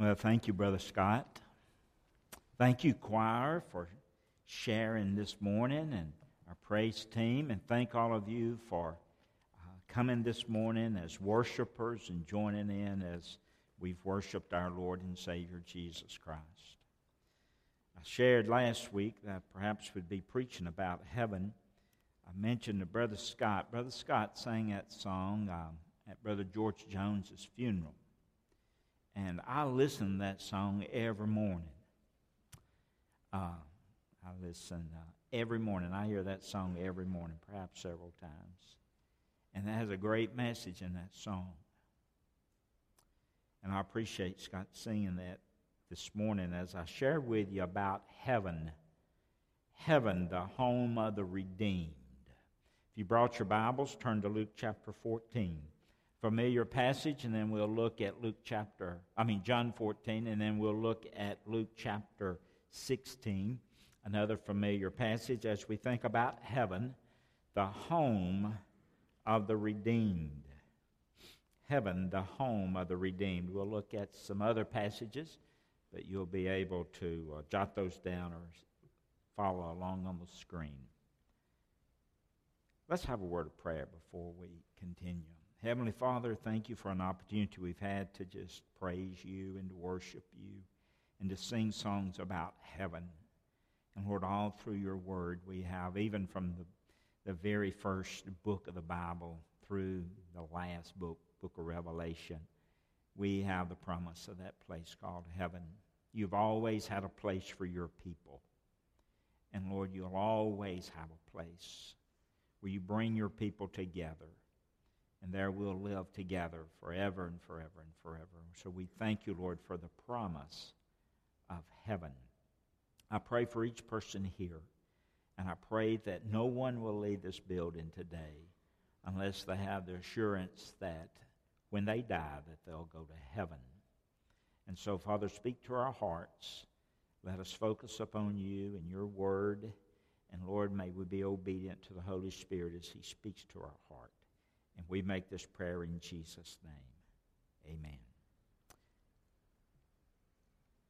Well, thank you, Brother Scott. Thank you, choir, for sharing this morning and our praise team. And thank all of you for uh, coming this morning as worshipers and joining in as we've worshiped our Lord and Savior Jesus Christ. I shared last week that perhaps we'd be preaching about heaven. I mentioned to Brother Scott. Brother Scott sang that song um, at Brother George Jones's funeral. And I listen to that song every morning. Uh, I listen uh, every morning. I hear that song every morning, perhaps several times. And it has a great message in that song. And I appreciate Scott singing that this morning as I share with you about heaven. Heaven, the home of the redeemed. If you brought your Bibles, turn to Luke chapter 14 familiar passage, and then we'll look at Luke chapter, I mean, John 14, and then we'll look at Luke chapter 16, another familiar passage as we think about heaven, the home of the redeemed. Heaven, the home of the redeemed. We'll look at some other passages, but you'll be able to uh, jot those down or follow along on the screen. Let's have a word of prayer before we continue. Heavenly Father, thank you for an opportunity we've had to just praise you and to worship you and to sing songs about heaven. And Lord, all through your word we have, even from the, the very first book of the Bible through the last book, book of Revelation, we have the promise of that place called heaven. You've always had a place for your people. And Lord, you'll always have a place where you bring your people together and there we'll live together forever and forever and forever. So we thank you, Lord, for the promise of heaven. I pray for each person here, and I pray that no one will leave this building today unless they have the assurance that when they die that they'll go to heaven. And so, Father, speak to our hearts. Let us focus upon you and your word. And Lord, may we be obedient to the Holy Spirit as he speaks to our heart. And we make this prayer in Jesus' name. Amen.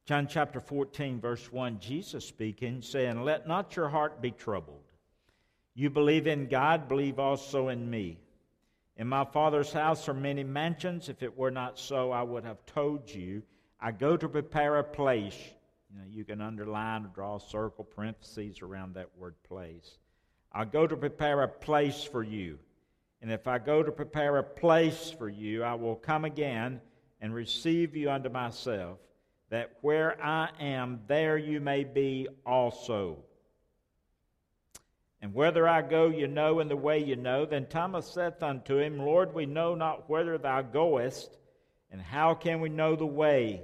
John chapter 14, verse 1, Jesus speaking, saying, Let not your heart be troubled. You believe in God, believe also in me. In my Father's house are many mansions. If it were not so, I would have told you. I go to prepare a place. You, know, you can underline or draw a circle, parentheses around that word place. I go to prepare a place for you. And if I go to prepare a place for you, I will come again and receive you unto myself, that where I am, there you may be also. And whether I go, you know, and the way you know. Then Thomas saith unto him, Lord, we know not whither thou goest, and how can we know the way?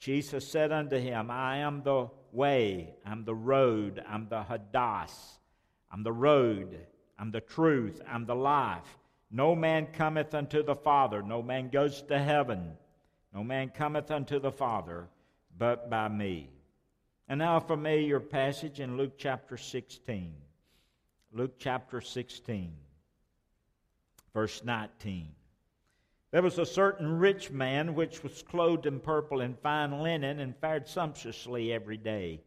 Jesus said unto him, I am the way, I'm the road, I'm the Hodos, I'm the road. I'm the truth. I'm the life. No man cometh unto the Father. No man goes to heaven. No man cometh unto the Father but by me. And now a familiar passage in Luke chapter 16. Luke chapter 16, verse 19. There was a certain rich man which was clothed in purple and fine linen and fared sumptuously every day.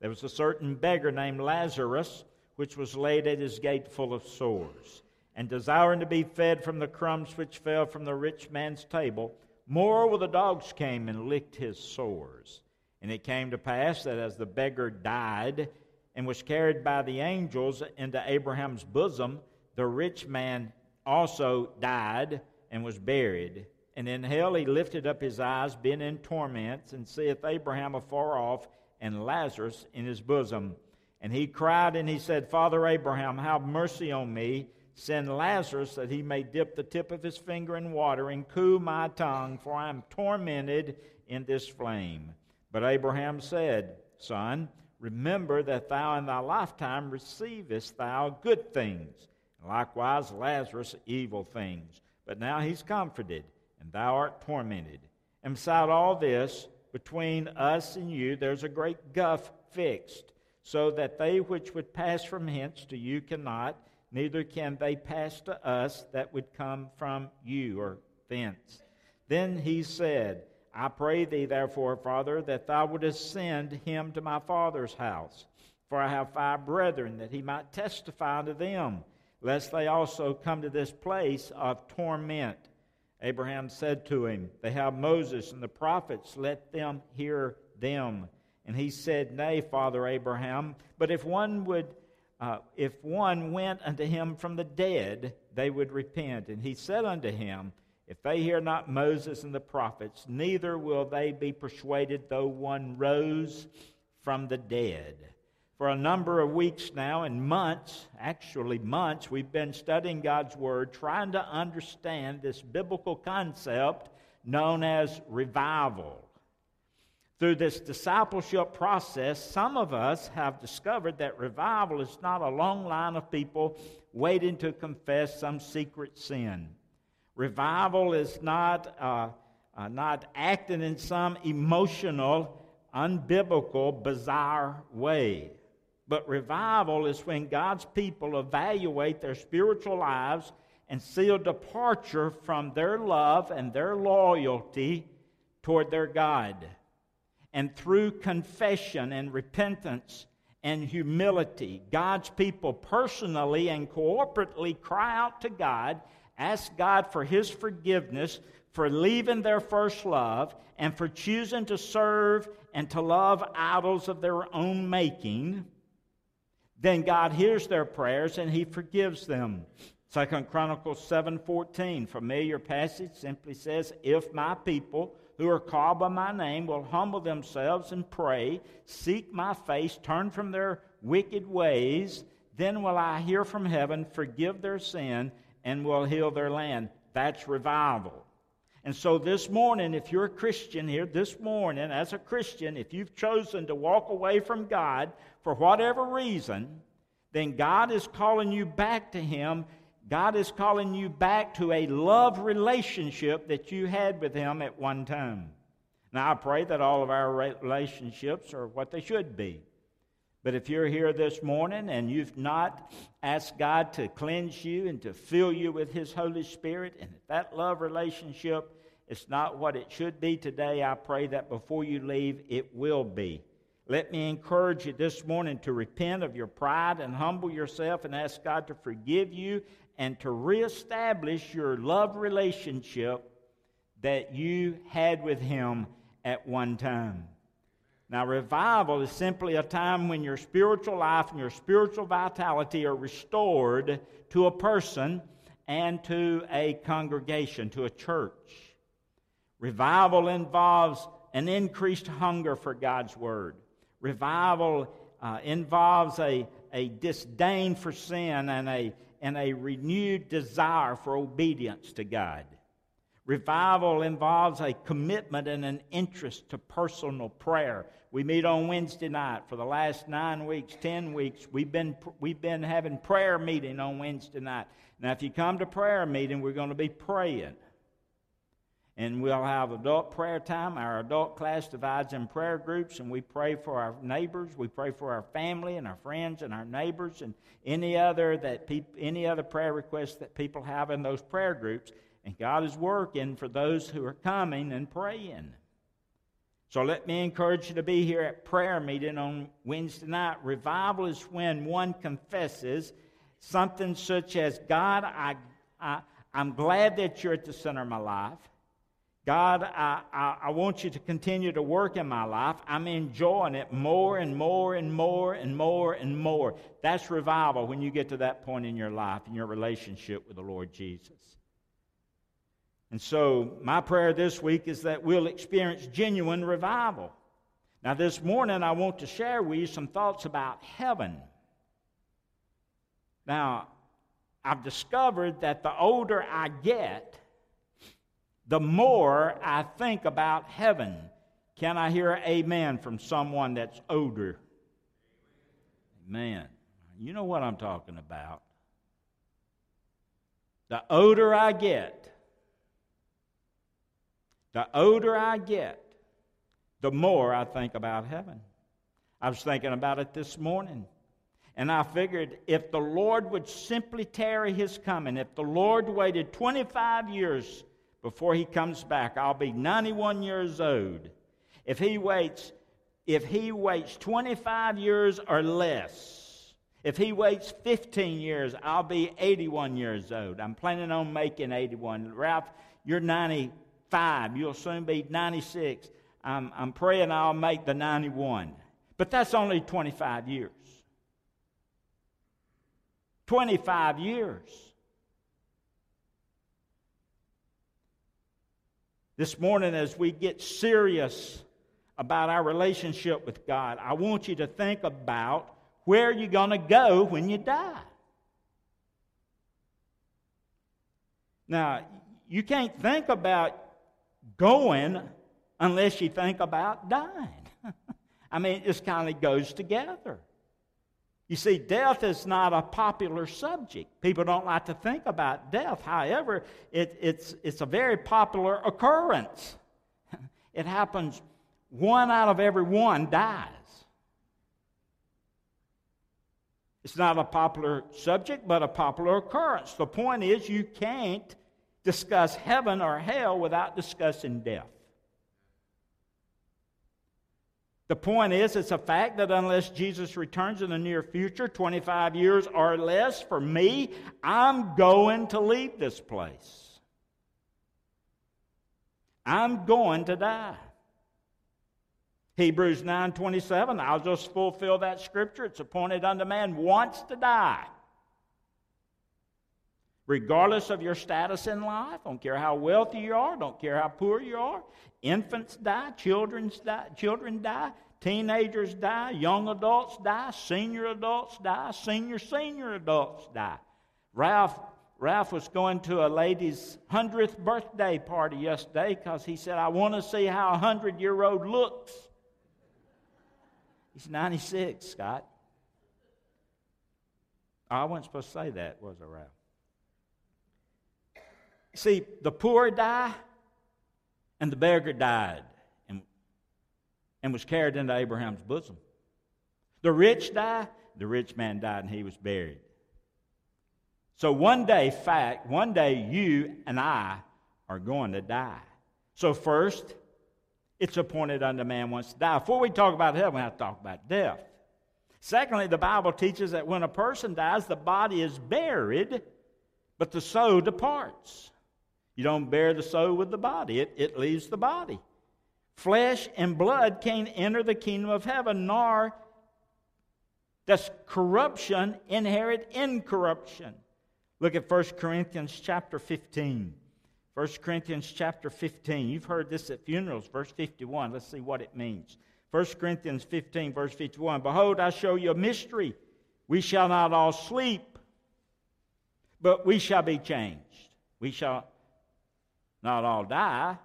There was a certain beggar named Lazarus which was laid at his gate full of sores, and desiring to be fed from the crumbs which fell from the rich man's table, moreover the dogs came and licked his sores. And it came to pass that as the beggar died and was carried by the angels into Abraham's bosom, the rich man also died and was buried. And in hell he lifted up his eyes, being in torments, and seeth Abraham afar off, and Lazarus in his bosom. And he cried and he said, Father Abraham, have mercy on me. Send Lazarus that he may dip the tip of his finger in water and cool my tongue, for I am tormented in this flame. But Abraham said, Son, remember that thou in thy lifetime receivest thou good things, and likewise Lazarus evil things. But now he's comforted, and thou art tormented. And beside all this, between us and you, there's a great gulf fixed so that they which would pass from hence to you cannot, neither can they pass to us that would come from you or thence. Then he said, I pray thee, therefore, Father, that thou wouldest send him to my father's house. For I have five brethren, that he might testify to them, lest they also come to this place of torment. Abraham said to him, They have Moses and the prophets, let them hear them. And he said, Nay, Father Abraham, but if one would uh, if one went unto him from the dead, they would repent. And he said unto him, If they hear not Moses and the prophets, neither will they be persuaded, though one rose from the dead. For a number of weeks now and months, actually months, we've been studying God's Word, trying to understand this biblical concept known as revival. Through this discipleship process, some of us have discovered that revival is not a long line of people waiting to confess some secret sin. Revival is not, uh, uh, not acting in some emotional, unbiblical, bizarre way. But revival is when God's people evaluate their spiritual lives and see a departure from their love and their loyalty toward their God and through confession and repentance and humility, God's people personally and corporately cry out to God, ask God for His forgiveness for leaving their first love and for choosing to serve and to love idols of their own making, then God hears their prayers and He forgives them. Second Chronicles 7:14, familiar passage, simply says, "If my people who are called by my name will humble themselves and pray, seek my face, turn from their wicked ways, then will I hear from heaven, forgive their sin, and will heal their land. That's revival. And so this morning, if you're a Christian here, this morning, as a Christian, if you've chosen to walk away from God for whatever reason, then God is calling you back to Him God is calling you back to a love relationship that you had with Him at one time. Now, I pray that all of our relationships are what they should be. But if you're here this morning and you've not asked God to cleanse you and to fill you with His Holy Spirit, and that love relationship is not what it should be today, I pray that before you leave, it will be. Let me encourage you this morning to repent of your pride and humble yourself and ask God to forgive you and to reestablish your love relationship that you had with Him at one time. Now, revival is simply a time when your spiritual life and your spiritual vitality are restored to a person and to a congregation, to a church. Revival involves an increased hunger for God's Word. Revival uh, involves a, a disdain for sin and a, and a renewed desire for obedience to God. Revival involves a commitment and an interest to personal prayer. We meet on Wednesday night for the last nine weeks, ten weeks. We've been, we've been having prayer meeting on Wednesday night. Now, if you come to prayer meeting, we're going to be praying. And we'll have adult prayer time. Our adult class divides in prayer groups, and we pray for our neighbors. We pray for our family and our friends and our neighbors and any other that peop- any other prayer requests that people have in those prayer groups. And God is working for those who are coming and praying. So let me encourage you to be here at prayer meeting on Wednesday night. Revival is when one confesses something such as, God, I, I, I'm glad that you're at the center of my life. God, I, I, I, want you to continue to work in my life. I'm enjoying it more and more and more and more and more. That's revival when you get to that point in your life, in your relationship with the Lord Jesus. And so, my prayer this week is that we'll experience genuine revival. Now, this morning, I want to share with you some thoughts about heaven. Now, I've discovered that the older I get, the more I think about heaven. Can I hear amen from someone that's older? Amen. You know what I'm talking about. The older I get, the older I get, the more I think about heaven. I was thinking about it this morning. And I figured if the Lord would simply tarry his coming, if the Lord waited 25 years before he comes back, I'll be 91 years old. If he waits, if he waits 25 years or less, if he waits 15 years, I'll be 81 years old. I'm planning on making 81. Ralph, you're 95. You'll soon be 96. I'm, I'm praying I'll make the 91. But that's only 25 years. 25 years. This morning, as we get serious about our relationship with God, I want you to think about where you're going to go when you die. Now, you can't think about going unless you think about dying. I mean, it just kind of goes together. You see, death is not a popular subject. People don't like to think about death. However, it, it's, it's a very popular occurrence. It happens, one out of every one dies. It's not a popular subject, but a popular occurrence. The point is, you can't discuss heaven or hell without discussing death. The point is, it's a fact that unless Jesus returns in the near future, 25 years or less, for me, I'm going to leave this place. I'm going to die. Hebrews 9:27, I'll just fulfill that scripture. It's appointed unto man once to die. Regardless of your status in life, don't care how wealthy you are, don't care how poor you are, infants die, children die, children die, teenagers die, young adults die, senior adults die, senior senior adults die. Ralph Ralph was going to a lady's 100th birthday party yesterday because he said, I want to see how a 100 year old looks. He's 96, Scott. I wasn't supposed to say that, was I, Ralph? See, the poor die, and the beggar died and, and was carried into Abraham's bosom. The rich die, the rich man died, and he was buried. So one day, fact, one day you and I are going to die. So first, it's appointed unto man once to die. Before we talk about heaven, we have to talk about death. Secondly, the Bible teaches that when a person dies, the body is buried, but the soul departs. You don't bear the soul with the body, it, it leaves the body. Flesh and blood can't enter the kingdom of heaven, nor does corruption inherit incorruption. Look at 1 Corinthians chapter 15. 1 Corinthians chapter 15. You've heard this at funerals, verse 51. Let's see what it means. 1 Corinthians 15, verse 51. Behold, I show you a mystery. We shall not all sleep, but we shall be changed. We shall not all die.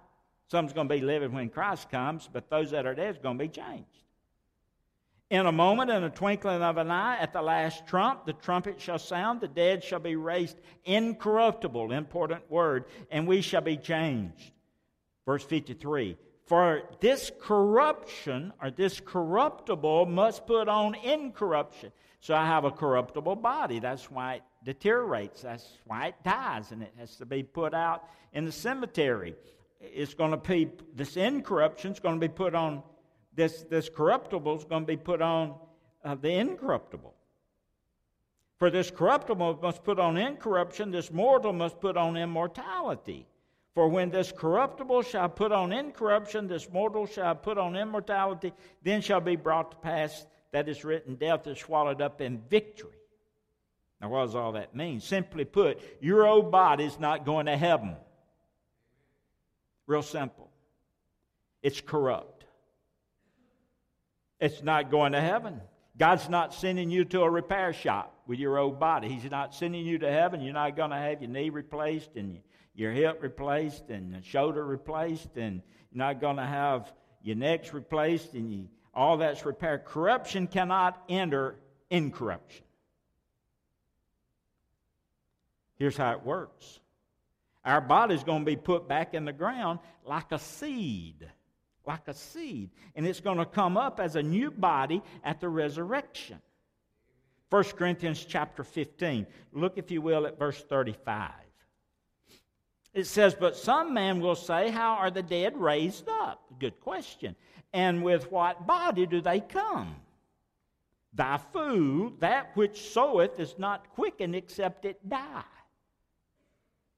Some's going to be living when Christ comes, but those that are dead are going to be changed. In a moment, in a twinkling of an eye, at the last trump, the trumpet shall sound, the dead shall be raised incorruptible, important word, and we shall be changed. Verse 53 For this corruption, or this corruptible, must put on incorruption. So I have a corruptible body. That's why it deteriorates. That's why it dies, and it has to be put out in the cemetery. It's going to be, this incorruption is going to be put on, this, this corruptible is going to be put on uh, the incorruptible. For this corruptible must put on incorruption, this mortal must put on immortality. For when this corruptible shall put on incorruption, this mortal shall put on immortality, then shall be brought to pass that is written, death is swallowed up in victory. Now, what does all that mean? Simply put, your old body is not going to heaven. Real simple. It's corrupt. It's not going to heaven. God's not sending you to a repair shop with your old body. He's not sending you to heaven. You're not going to have your knee replaced and your hip replaced and your shoulder replaced, and you're not going to have your necks replaced and you, all that's repaired. Corruption cannot enter incorruption. Here's how it works our body's going to be put back in the ground like a seed. Like a seed. And it's going to come up as a new body at the resurrection. 1 Corinthians chapter 15. Look, if you will, at verse 35. It says, But some man will say, How are the dead raised up? Good question. And with what body do they come? Thy food, that which soweth, is not quickened except it die.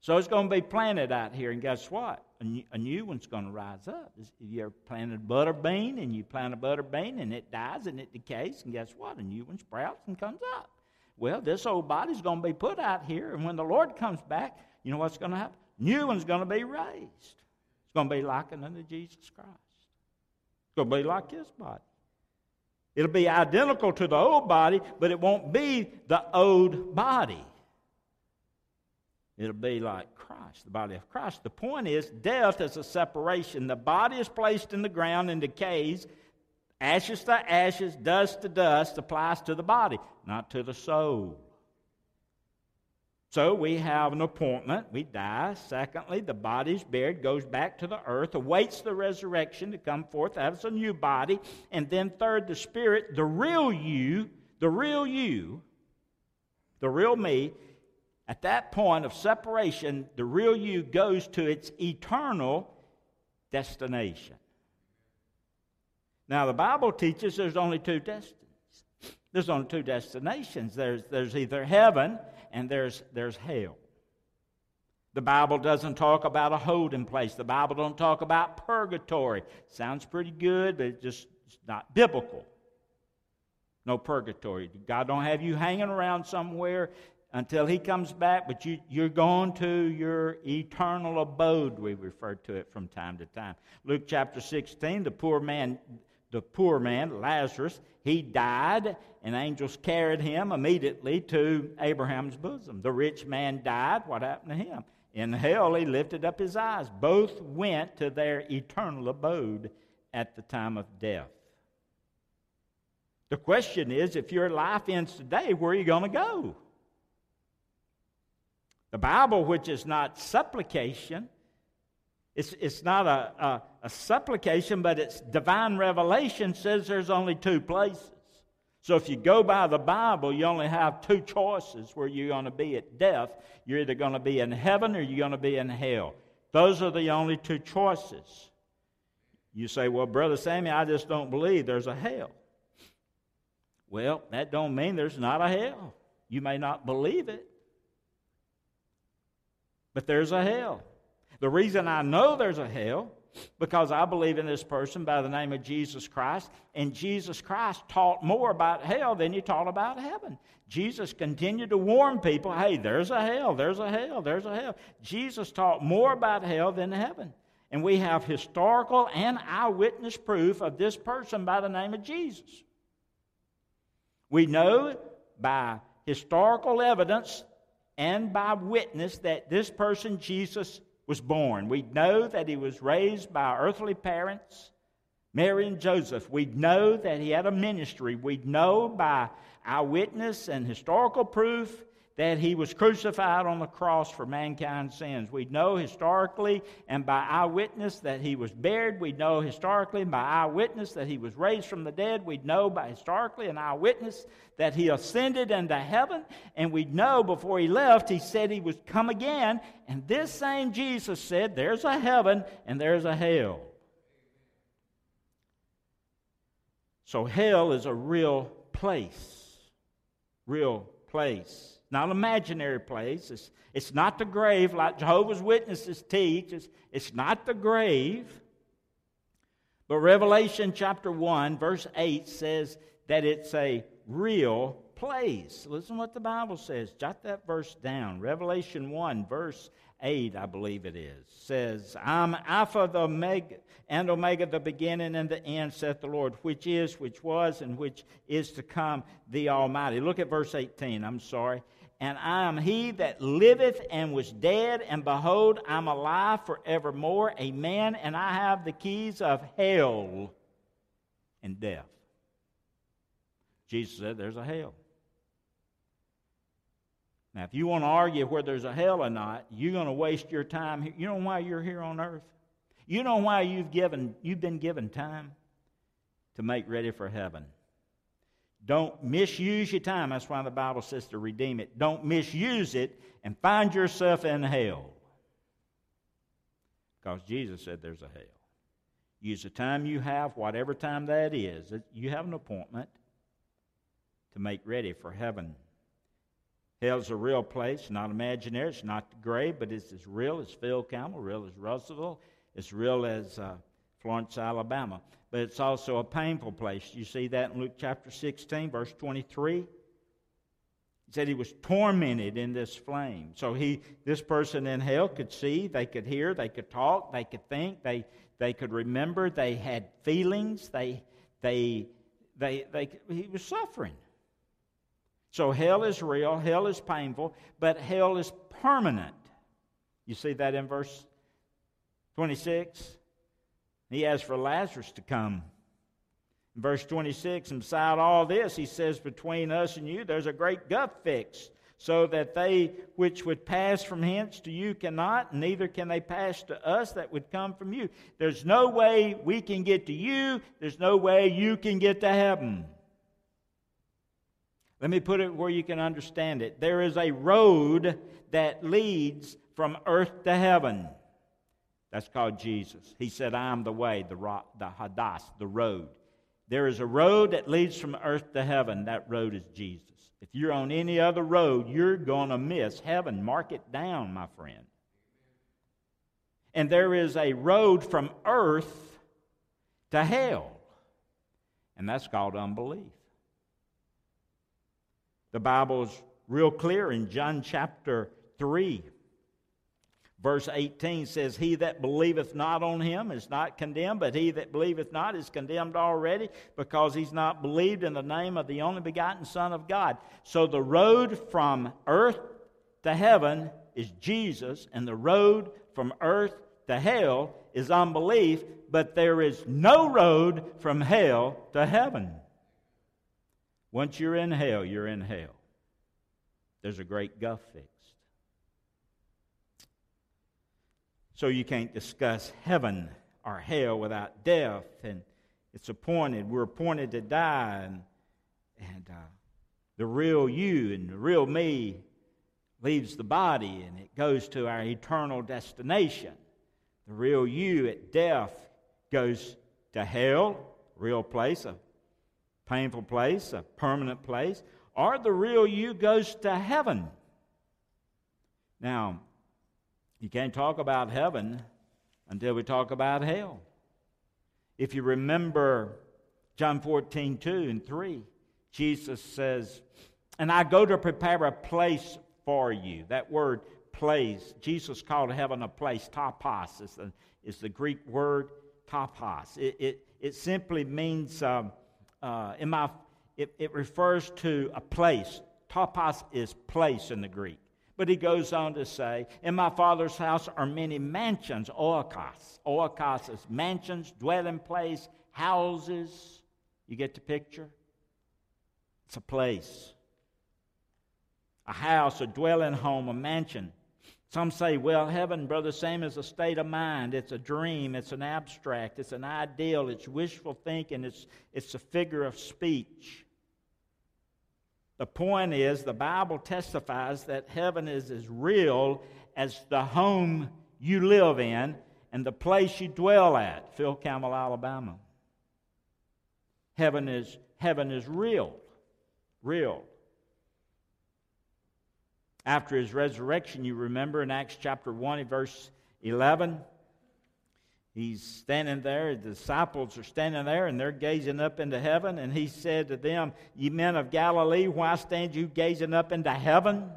So it's going to be planted out here, and guess what? A new, one's going to rise up. If You ever planted a butter bean, and you plant a butter bean, and it dies and it decays, and guess what? A new one sprouts and comes up. Well, this old body's going to be put out here, and when the Lord comes back, you know what's going to happen? New one's going to be raised. It's going to be likened unto Jesus Christ. It's going to be like his body. It'll be identical to the old body, but it won't be the old body. It'll be like Christ, the body of Christ. The point is, death is a separation. The body is placed in the ground and decays. Ashes to ashes, dust to dust applies to the body, not to the soul. So we have an appointment. We die. Secondly, the body's buried, goes back to the earth, awaits the resurrection to come forth as a new body. And then, third, the spirit, the real you, the real you, the real me, at that point of separation, the real you goes to its eternal destination. Now, the Bible teaches there's only two destinies. There's only two destinations. There's, there's either heaven and there's, there's hell. The Bible doesn't talk about a holding place. The Bible don't talk about purgatory. Sounds pretty good, but it's just it's not biblical. No purgatory. God don't have you hanging around somewhere until he comes back, but you, you're going to your eternal abode, we refer to it from time to time. Luke chapter 16, the poor man the poor man, Lazarus, he died, and angels carried him immediately to Abraham's bosom. The rich man died. What happened to him? In hell, he lifted up his eyes. Both went to their eternal abode at the time of death. The question is if your life ends today, where are you going to go? The Bible, which is not supplication, it's, it's not a, a, a supplication, but it's divine revelation says there's only two places. So if you go by the Bible, you only have two choices where you're going to be at death. You're either going to be in heaven or you're going to be in hell. Those are the only two choices. You say, "Well, brother Sammy, I just don't believe there's a hell." Well, that don't mean there's not a hell. You may not believe it, but there's a hell. The reason I know there's a hell because I believe in this person by the name of Jesus Christ, and Jesus Christ taught more about hell than he taught about heaven. Jesus continued to warn people hey, there's a hell, there's a hell, there's a hell. Jesus taught more about hell than heaven. And we have historical and eyewitness proof of this person by the name of Jesus. We know by historical evidence and by witness that this person, Jesus, was born. We know that he was raised by earthly parents, Mary and Joseph. We know that he had a ministry. We know by eyewitness and historical proof that he was crucified on the cross for mankind's sins. We know historically and by eyewitness that he was buried. We know historically and by eyewitness that he was raised from the dead. We know by historically and eyewitness that he ascended into heaven. And we know before he left, he said he would come again. And this same Jesus said, There's a heaven and there's a hell. So hell is a real place. Real place not an imaginary place. It's, it's not the grave like Jehovah's Witnesses teach. It's, it's not the grave. But Revelation chapter 1, verse 8 says that it's a real place. Listen what the Bible says. Jot that verse down. Revelation 1, verse 8, I believe it is, says, I'm Alpha the Omega, and Omega, the beginning and the end, saith the Lord, which is, which was, and which is to come, the Almighty. Look at verse 18. I'm sorry and I am he that liveth and was dead, and behold, I'm alive forevermore. Amen. And I have the keys of hell and death. Jesus said there's a hell. Now, if you want to argue whether there's a hell or not, you're going to waste your time. You know why you're here on earth? You know why you've, given, you've been given time? To make ready for heaven. Don't misuse your time. That's why the Bible says to redeem it. Don't misuse it and find yourself in hell. Because Jesus said there's a hell. Use the time you have, whatever time that is. You have an appointment to make ready for heaven. Hell's a real place, not imaginary. It's not the grave, but it's as real as Phil Campbell, real as Russellville, as real as uh, Florence, Alabama. But it's also a painful place. You see that in Luke chapter 16, verse 23. He said he was tormented in this flame. So he, this person in hell could see, they could hear, they could talk, they could think, they, they could remember, they had feelings, they, they, they, they, he was suffering. So hell is real, hell is painful, but hell is permanent. You see that in verse 26? He asks for Lazarus to come. In verse 26, and beside all this, he says, Between us and you, there's a great gulf fixed, so that they which would pass from hence to you cannot, neither can they pass to us that would come from you. There's no way we can get to you, there's no way you can get to heaven. Let me put it where you can understand it. There is a road that leads from earth to heaven. That's called Jesus. He said, I am the way, the, rock, the hodos, the road. There is a road that leads from earth to heaven. That road is Jesus. If you're on any other road, you're going to miss heaven. Mark it down, my friend. And there is a road from earth to hell, and that's called unbelief. The Bible's real clear in John chapter 3. Verse 18 says, He that believeth not on him is not condemned, but he that believeth not is condemned already, because he's not believed in the name of the only begotten Son of God. So the road from earth to heaven is Jesus, and the road from earth to hell is unbelief, but there is no road from hell to heaven. Once you're in hell, you're in hell. There's a great gulf fixed. So you can't discuss heaven or hell without death, and it's appointed. We're appointed to die, and, and uh, the real you and the real me leaves the body, and it goes to our eternal destination. The real you at death goes to hell, real place, a painful place, a permanent place, or the real you goes to heaven. Now, you can't talk about heaven until we talk about hell. If you remember John 14, 2 and 3, Jesus says, And I go to prepare a place for you. That word place, Jesus called heaven a place. Topos is the, is the Greek word topos. It, it, it simply means um, uh, in my, it, it refers to a place. Topos is place in the Greek. But he goes on to say, In my father's house are many mansions, oikos. Oikos is mansions, dwelling place, houses. You get the picture? It's a place, a house, a dwelling home, a mansion. Some say, well, heaven, Brother Sam, is a state of mind. It's a dream. It's an abstract. It's an ideal. It's wishful thinking. It's, it's a figure of speech. The point is, the Bible testifies that heaven is as real as the home you live in and the place you dwell at, Phil Campbell, Alabama. Heaven is, heaven is real. Real. After his resurrection, you remember in Acts chapter 1, verse 11, he's standing there, the disciples are standing there, and they're gazing up into heaven. And he said to them, Ye men of Galilee, why stand you gazing up into heaven?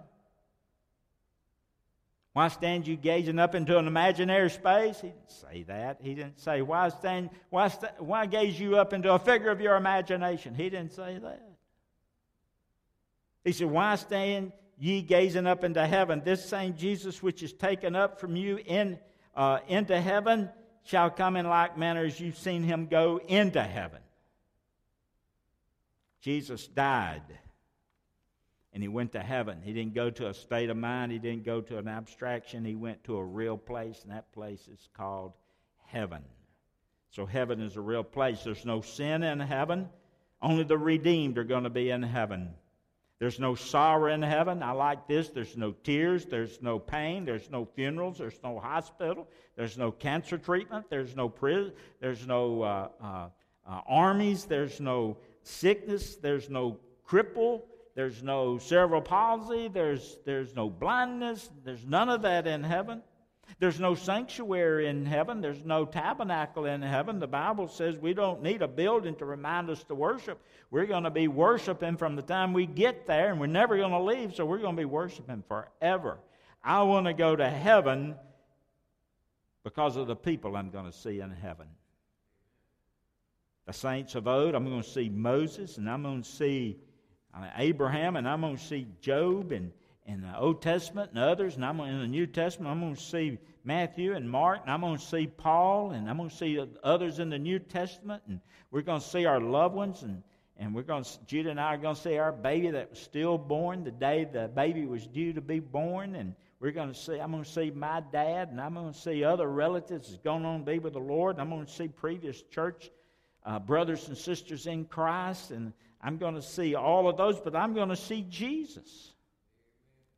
Why stand you gazing up into an imaginary space? He didn't say that. He didn't say, Why, stand, why, st- why gaze you up into a figure of your imagination? He didn't say that. He said, Why stand ye gazing up into heaven, this same Jesus which is taken up from you in, uh, into heaven shall come in like manner as you've seen him go into heaven. Jesus died and he went to heaven. He didn't go to a state of mind, he didn't go to an abstraction, he went to a real place, and that place is called heaven. So, heaven is a real place. There's no sin in heaven, only the redeemed are going to be in heaven. There's no sorrow in heaven. I like this. There's no tears. There's no pain. There's no funerals. There's no hospital. There's no cancer treatment. There's no prison. There's no uh, uh, uh, armies. There's no sickness. There's no cripple. There's no cerebral palsy. There's, there's no blindness. There's none of that in heaven. There's no sanctuary in heaven. There's no tabernacle in heaven. The Bible says we don't need a building to remind us to worship. We're going to be worshiping from the time we get there, and we're never going to leave, so we're going to be worshiping forever. I want to go to heaven because of the people I'm going to see in heaven. The saints of old, I'm going to see Moses, and I'm going to see uh, Abraham, and I'm going to see Job, and in the Old Testament and others, and I'm in the New Testament. I'm going to see Matthew and Mark, and I'm going to see Paul, and I'm going to see others in the New Testament, and we're going to see our loved ones, and and we're going to Judah and I are going to see our baby that was stillborn the day the baby was due to be born, and we're going to see. I'm going to see my dad, and I'm going to see other relatives that's going on to be with the Lord. And I'm going to see previous church uh, brothers and sisters in Christ, and I'm going to see all of those, but I'm going to see Jesus.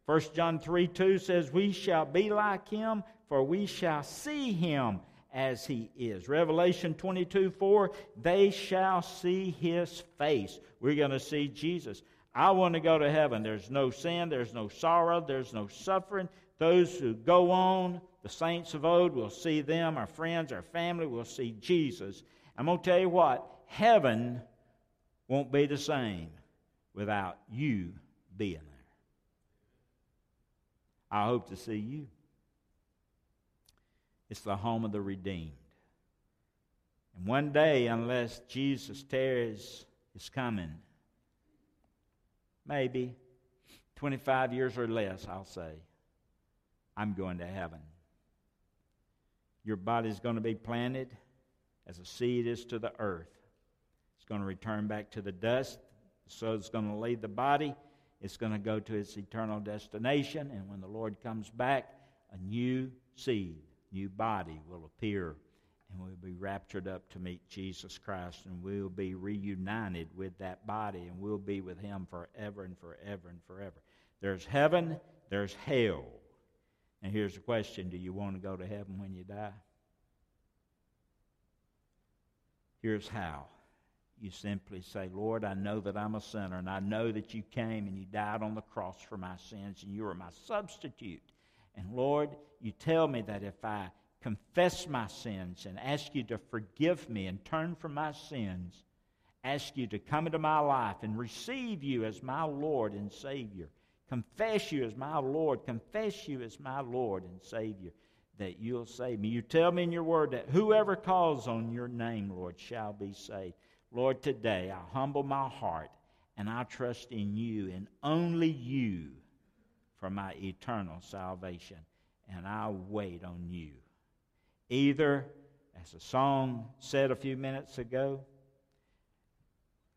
1 John 3 2 says, We shall be like him, for we shall see him as he is. Revelation 22 4, they shall see his face. We're going to see Jesus. I want to go to heaven. There's no sin, there's no sorrow, there's no suffering. Those who go on, the saints of old, will see them, our friends, our family will see Jesus. I'm going to tell you what, heaven won't be the same without you being there. I hope to see you. It's the home of the redeemed. And one day, unless Jesus tarries is coming, maybe 25 years or less, I'll say, I'm going to heaven. Your body's going to be planted as a seed is to the earth. It's going to return back to the dust. So it's going to leave the body it's going to go to its eternal destination. And when the Lord comes back, a new seed, new body will appear. And we'll be raptured up to meet Jesus Christ. And we'll be reunited with that body. And we'll be with Him forever and forever and forever. There's heaven, there's hell. And here's the question Do you want to go to heaven when you die? Here's how you simply say, Lord, I know that I'm a sinner, and I know that you came and you died on the cross for my sins, and you are my substitute. And Lord, you tell me that if I confess my sins and ask you to forgive me and turn from my sins, ask you to come into my life and receive you as my Lord and Savior, confess you as my Lord, confess you as my Lord and Savior, that you'll save me. You tell me in your word that whoever calls on your name, Lord, shall be saved. Lord, today I humble my heart and I trust in you and only you for my eternal salvation. And I wait on you. Either, as the song said a few minutes ago,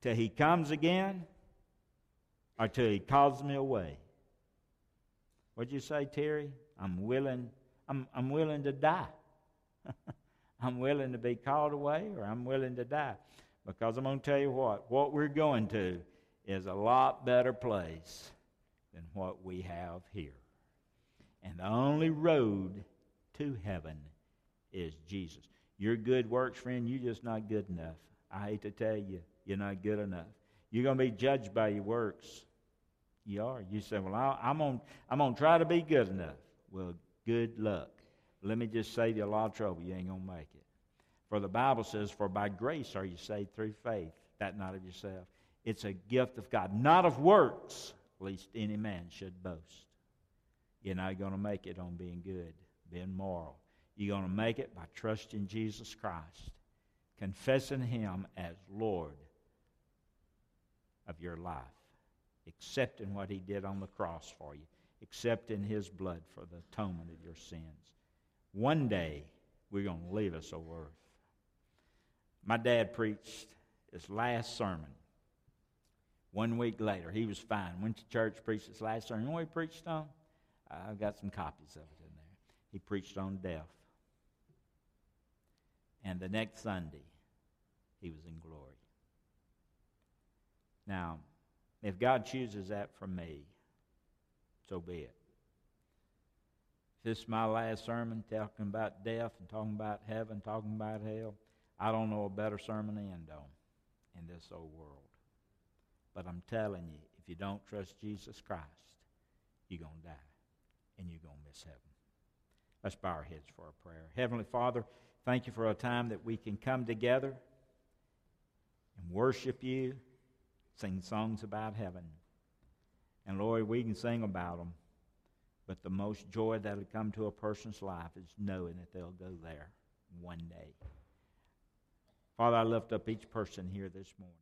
till he comes again or till he calls me away. What'd you say, Terry? I'm willing, I'm, I'm willing to die. I'm willing to be called away or I'm willing to die. Because I'm going to tell you what, what we're going to is a lot better place than what we have here. And the only road to heaven is Jesus. Your good works, friend, you're just not good enough. I hate to tell you, you're not good enough. You're going to be judged by your works. You are. You say, Well, I'm going I'm gonna try to be good enough. Well, good luck. Let me just save you a lot of trouble. You ain't going to make it. For the Bible says, For by grace are you saved through faith, that not of yourself. It's a gift of God, not of works, lest any man should boast. You're not going to make it on being good, being moral. You're going to make it by trusting Jesus Christ, confessing Him as Lord of your life, accepting what He did on the cross for you, accepting His blood for the atonement of your sins. One day, we're going to leave us over earth. My dad preached his last sermon. One week later, he was fine. Went to church, preached his last sermon. You know what he preached on? I've got some copies of it in there. He preached on death. And the next Sunday, he was in glory. Now, If God chooses that for me, so be it. If this is my last sermon talking about death and talking about heaven, talking about hell, I don't know a better sermon to end on in this old world. But I'm telling you, if you don't trust Jesus Christ, you're going to die and you're going to miss heaven. Let's bow our heads for a prayer. Heavenly Father, thank you for a time that we can come together and worship you, sing songs about heaven. And Lord, we can sing about them, but the most joy that'll come to a person's life is knowing that they'll go there one day. Father, I lift up each person here this morning.